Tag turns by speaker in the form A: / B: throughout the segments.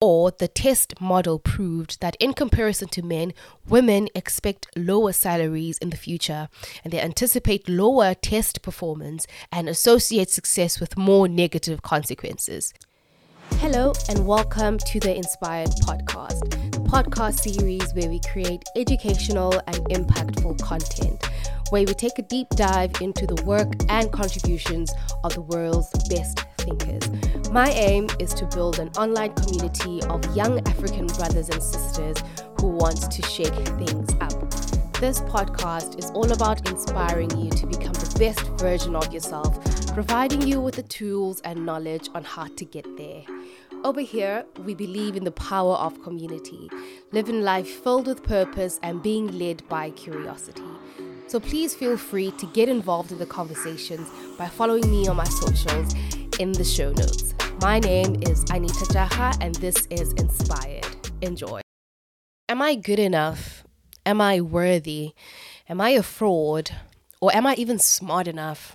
A: or the test model proved that in comparison to men, women expect lower salaries in the future and they anticipate lower test performance and associate success with more negative consequences. Hello, and welcome to the Inspired Podcast, the podcast series where we create educational and impactful content, where we take a deep dive into the work and contributions of the world's best thinkers. My aim is to build an online community of young African brothers and sisters who want to shake things up. This podcast is all about inspiring you to become the best version of yourself, providing you with the tools and knowledge on how to get there. Over here, we believe in the power of community, living life filled with purpose and being led by curiosity. So please feel free to get involved in the conversations by following me on my socials in the show notes. My name is Anita Jaha, and this is Inspired. Enjoy. Am I good enough? Am I worthy? Am I a fraud? Or am I even smart enough?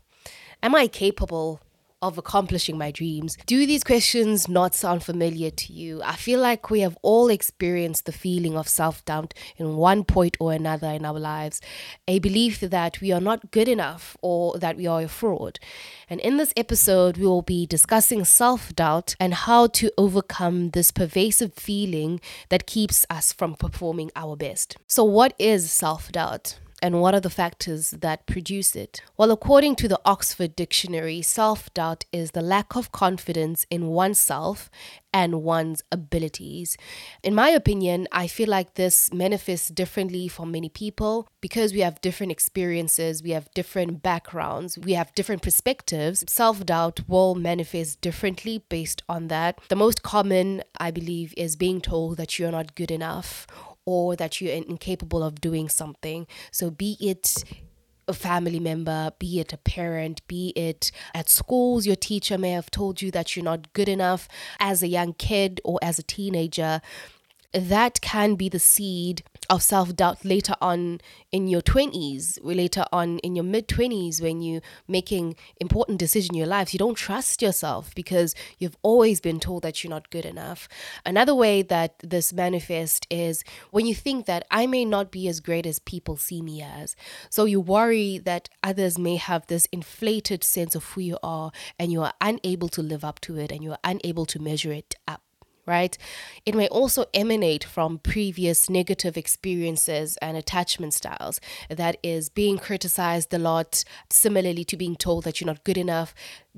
A: Am I capable? Of accomplishing my dreams. Do these questions not sound familiar to you? I feel like we have all experienced the feeling of self doubt in one point or another in our lives, a belief that we are not good enough or that we are a fraud. And in this episode, we will be discussing self doubt and how to overcome this pervasive feeling that keeps us from performing our best. So, what is self doubt? And what are the factors that produce it? Well, according to the Oxford Dictionary, self doubt is the lack of confidence in oneself and one's abilities. In my opinion, I feel like this manifests differently for many people because we have different experiences, we have different backgrounds, we have different perspectives. Self doubt will manifest differently based on that. The most common, I believe, is being told that you're not good enough or that you're incapable of doing something. So, be it a family member, be it a parent, be it at schools, your teacher may have told you that you're not good enough as a young kid or as a teenager that can be the seed of self doubt later on in your 20s, later on in your mid 20s, when you're making important decisions in your life. You don't trust yourself because you've always been told that you're not good enough. Another way that this manifests is when you think that I may not be as great as people see me as. So you worry that others may have this inflated sense of who you are and you are unable to live up to it and you are unable to measure it up right? It may also emanate from previous negative experiences and attachment styles. That is being criticized a lot, similarly to being told that you're not good enough,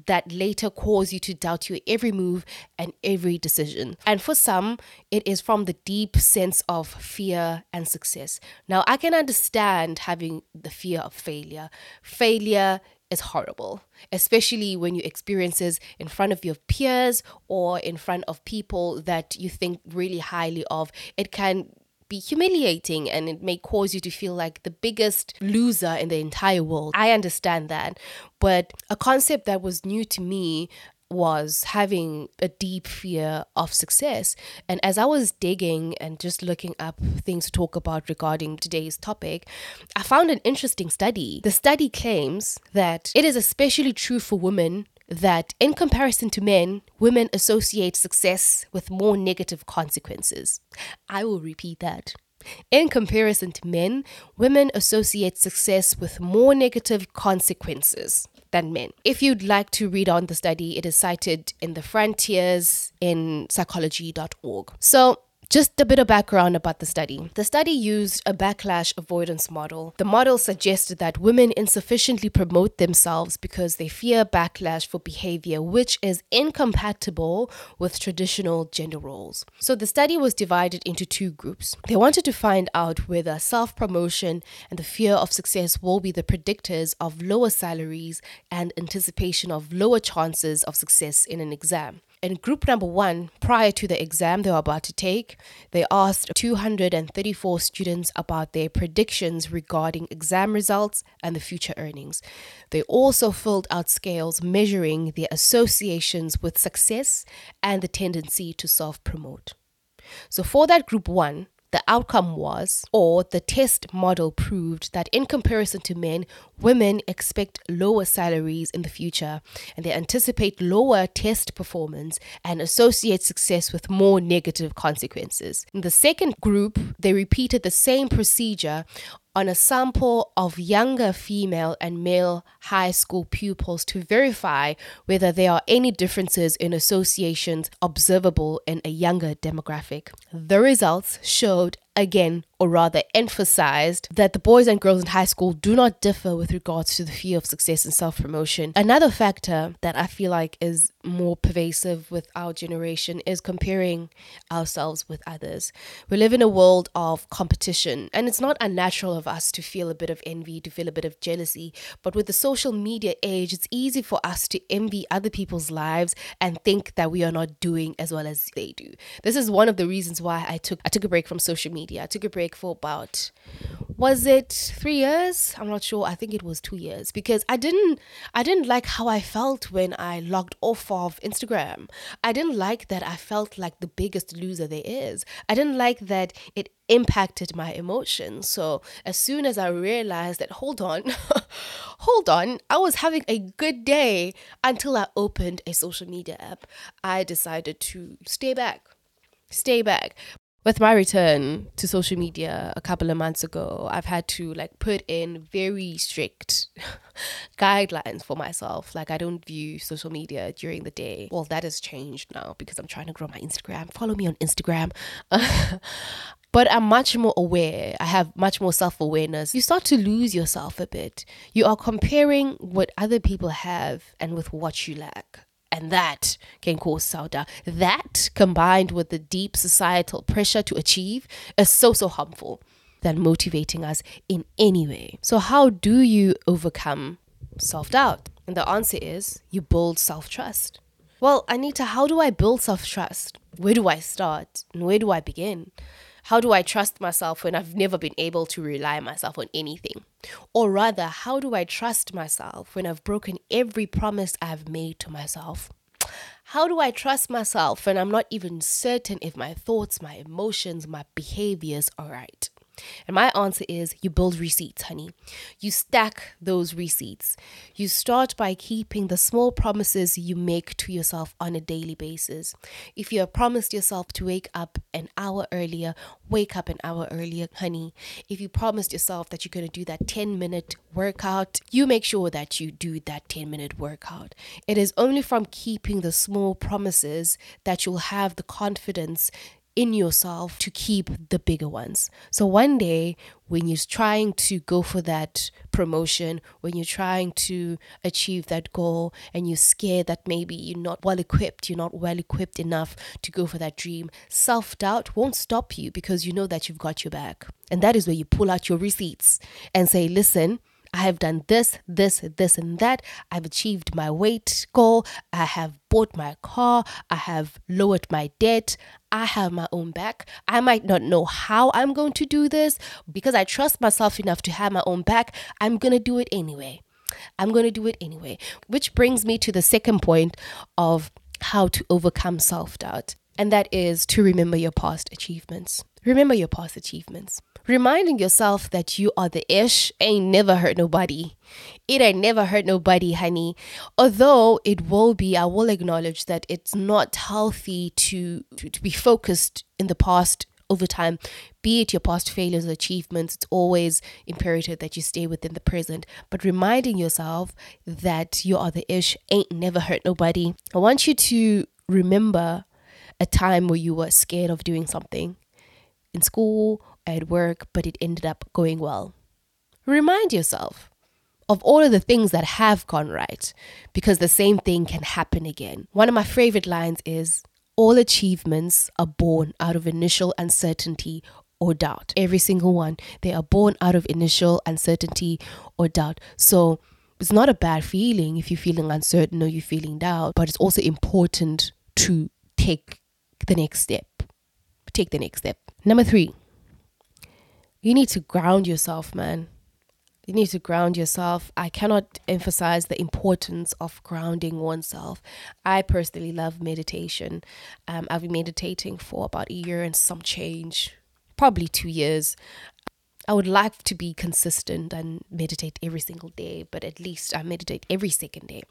A: that later cause you to doubt your every move and every decision. And for some, it is from the deep sense of fear and success. Now, I can understand having the fear of failure. Failure is horrible, especially when you experiences in front of your peers or in front of people that you think really highly of. It can be humiliating and it may cause you to feel like the biggest loser in the entire world. I understand that. But a concept that was new to me was having a deep fear of success. And as I was digging and just looking up things to talk about regarding today's topic, I found an interesting study. The study claims that it is especially true for women that in comparison to men, women associate success with more negative consequences. I will repeat that. In comparison to men, women associate success with more negative consequences than men. If you'd like to read on the study, it is cited in the frontiers in psychology.org. So, just a bit of background about the study. The study used a backlash avoidance model. The model suggested that women insufficiently promote themselves because they fear backlash for behavior which is incompatible with traditional gender roles. So the study was divided into two groups. They wanted to find out whether self promotion and the fear of success will be the predictors of lower salaries and anticipation of lower chances of success in an exam. In group number one, prior to the exam they were about to take, they asked 234 students about their predictions regarding exam results and the future earnings. They also filled out scales measuring their associations with success and the tendency to self promote. So, for that group one, the outcome was, or the test model proved, that in comparison to men, women expect lower salaries in the future and they anticipate lower test performance and associate success with more negative consequences. In the second group, they repeated the same procedure on a sample of younger female and male high school pupils to verify whether there are any differences in associations observable in a younger demographic. The results showed again, or rather emphasized, that the boys and girls in high school do not differ with regards to the fear of success and self promotion. Another factor that I feel like is more pervasive with our generation is comparing ourselves with others. We live in a world of competition, and it's not unnatural of us to feel a bit of envy, to feel a bit of jealousy. But with the social media age, it's easy for us to envy other people's lives and think that we are not doing as well as they do. This is one of the reasons why I took I took a break from social media media. I took a break for about was it 3 years? I'm not sure. I think it was 2 years because I didn't I didn't like how I felt when I logged off of Instagram. I didn't like that I felt like the biggest loser there is. I didn't like that it impacted my emotions. So as soon as I realized that, hold on, hold on, I was having a good day until I opened a social media app, I decided to stay back. Stay back with my return to social media a couple of months ago, I've had to like put in very strict guidelines for myself. Like I don't view social media during the day. Well, that has changed now because I'm trying to grow my Instagram. Follow me on Instagram. but I'm much more aware. I have much more self awareness. You start to lose yourself a bit. You are comparing what other people have and with what you lack and that can cause self doubt. That combined with the deep societal pressure to achieve is so, so harmful than motivating us in any way. So, how do you overcome self doubt? And the answer is you build self trust. Well, Anita, how do I build self trust? Where do I start? And where do I begin? How do I trust myself when I've never been able to rely myself on anything? Or rather, how do I trust myself when I've broken every promise I've made to myself? How do I trust myself when I'm not even certain if my thoughts, my emotions, my behaviors are right? And my answer is you build receipts, honey. You stack those receipts. You start by keeping the small promises you make to yourself on a daily basis. If you have promised yourself to wake up an hour earlier, wake up an hour earlier, honey. If you promised yourself that you're going to do that 10 minute workout, you make sure that you do that 10 minute workout. It is only from keeping the small promises that you'll have the confidence in yourself to keep the bigger ones. So one day, when you're trying to go for that promotion, when you're trying to achieve that goal, and you're scared that maybe you're not well equipped, you're not well equipped enough to go for that dream, self doubt won't stop you because you know that you've got your back. And that is where you pull out your receipts and say, listen, I have done this, this, this, and that. I've achieved my weight goal. I have bought my car. I have lowered my debt. I have my own back. I might not know how I'm going to do this because I trust myself enough to have my own back. I'm going to do it anyway. I'm going to do it anyway. Which brings me to the second point of how to overcome self doubt, and that is to remember your past achievements. Remember your past achievements reminding yourself that you are the ish ain't never hurt nobody. It ain't never hurt nobody, honey. Although it will be, I will acknowledge that it's not healthy to, to, to be focused in the past over time, be it your past failures or achievements, it's always imperative that you stay within the present. But reminding yourself that you are the ish ain't never hurt nobody. I want you to remember a time where you were scared of doing something in school at work, but it ended up going well. Remind yourself of all of the things that have gone right because the same thing can happen again. One of my favorite lines is All achievements are born out of initial uncertainty or doubt. Every single one. They are born out of initial uncertainty or doubt. So it's not a bad feeling if you're feeling uncertain or you're feeling doubt, but it's also important to take the next step. Take the next step. Number three, you need to ground yourself, man. You need to ground yourself. I cannot emphasize the importance of grounding oneself. I personally love meditation. Um, I've been meditating for about a year and some change probably two years. I would like to be consistent and meditate every single day, but at least I meditate every second day.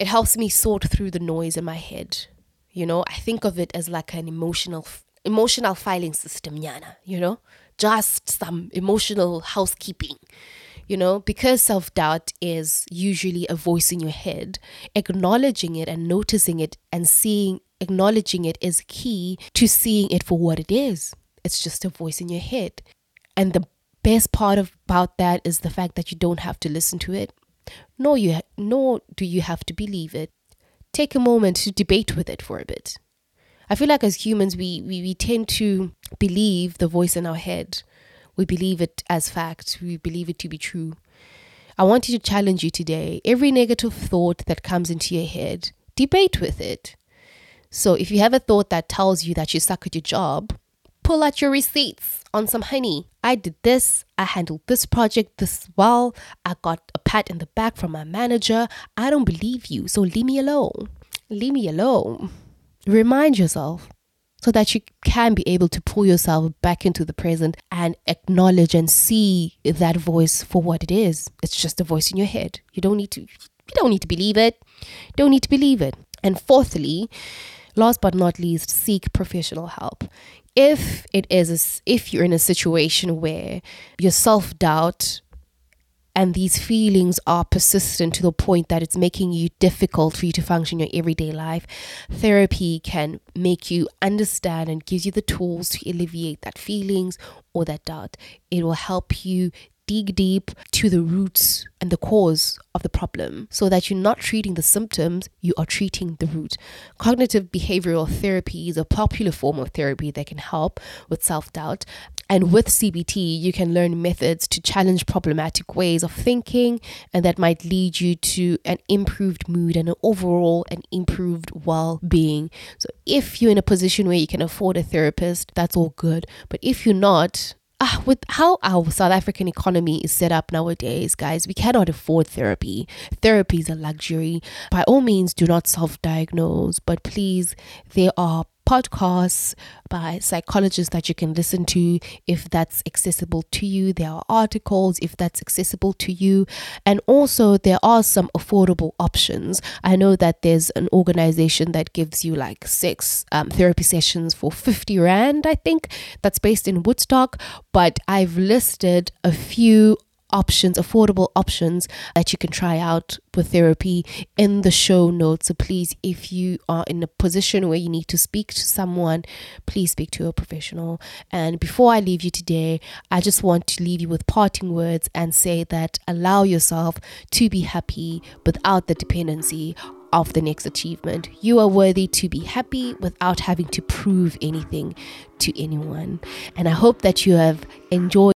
A: It helps me sort through the noise in my head. You know, I think of it as like an emotional emotional filing system, Yana, you know? Just some emotional housekeeping. You know, because self doubt is usually a voice in your head, acknowledging it and noticing it and seeing, acknowledging it is key to seeing it for what it is. It's just a voice in your head. And the best part of, about that is the fact that you don't have to listen to it, nor you nor do you have to believe it. Take a moment to debate with it for a bit. I feel like as humans, we, we, we tend to believe the voice in our head. We believe it as fact. We believe it to be true. I want you to challenge you today. Every negative thought that comes into your head, debate with it. So if you have a thought that tells you that you suck at your job, pull out your receipts on some honey. I did this. I handled this project this well. I got a pat in the back from my manager. I don't believe you, so leave me alone. Leave me alone. Remind yourself so that you can be able to pull yourself back into the present and acknowledge and see that voice for what it is. It's just a voice in your head. You don't need to you don't need to believe it. You don't need to believe it. And fourthly, last but not least, seek professional help. If it is if you're in a situation where your self-doubt and these feelings are persistent to the point that it's making you difficult for you to function your everyday life, therapy can make you understand and gives you the tools to alleviate that feelings or that doubt. It will help you dig deep to the roots and the cause of the problem so that you're not treating the symptoms, you are treating the root. Cognitive behavioral therapy is a popular form of therapy that can help with self doubt. And with CBT, you can learn methods to challenge problematic ways of thinking, and that might lead you to an improved mood and an overall an improved well being. So, if you're in a position where you can afford a therapist, that's all good. But if you're not, uh, with how our South African economy is set up nowadays, guys, we cannot afford therapy. Therapy is a luxury. By all means, do not self diagnose, but please, there are podcasts by psychologists that you can listen to if that's accessible to you. There are articles if that's accessible to you. And also, there are some affordable options. I know that there's an organization that gives you like six um, therapy sessions for 50 Rand, I think, that's based in Woodstock. But I've listed a few options, affordable options that you can try out with therapy in the show notes. So please, if you are in a position where you need to speak to someone, please speak to a professional. And before I leave you today, I just want to leave you with parting words and say that allow yourself to be happy without the dependency of the next achievement. You are worthy to be happy without having to prove anything to anyone. And I hope that you have enjoyed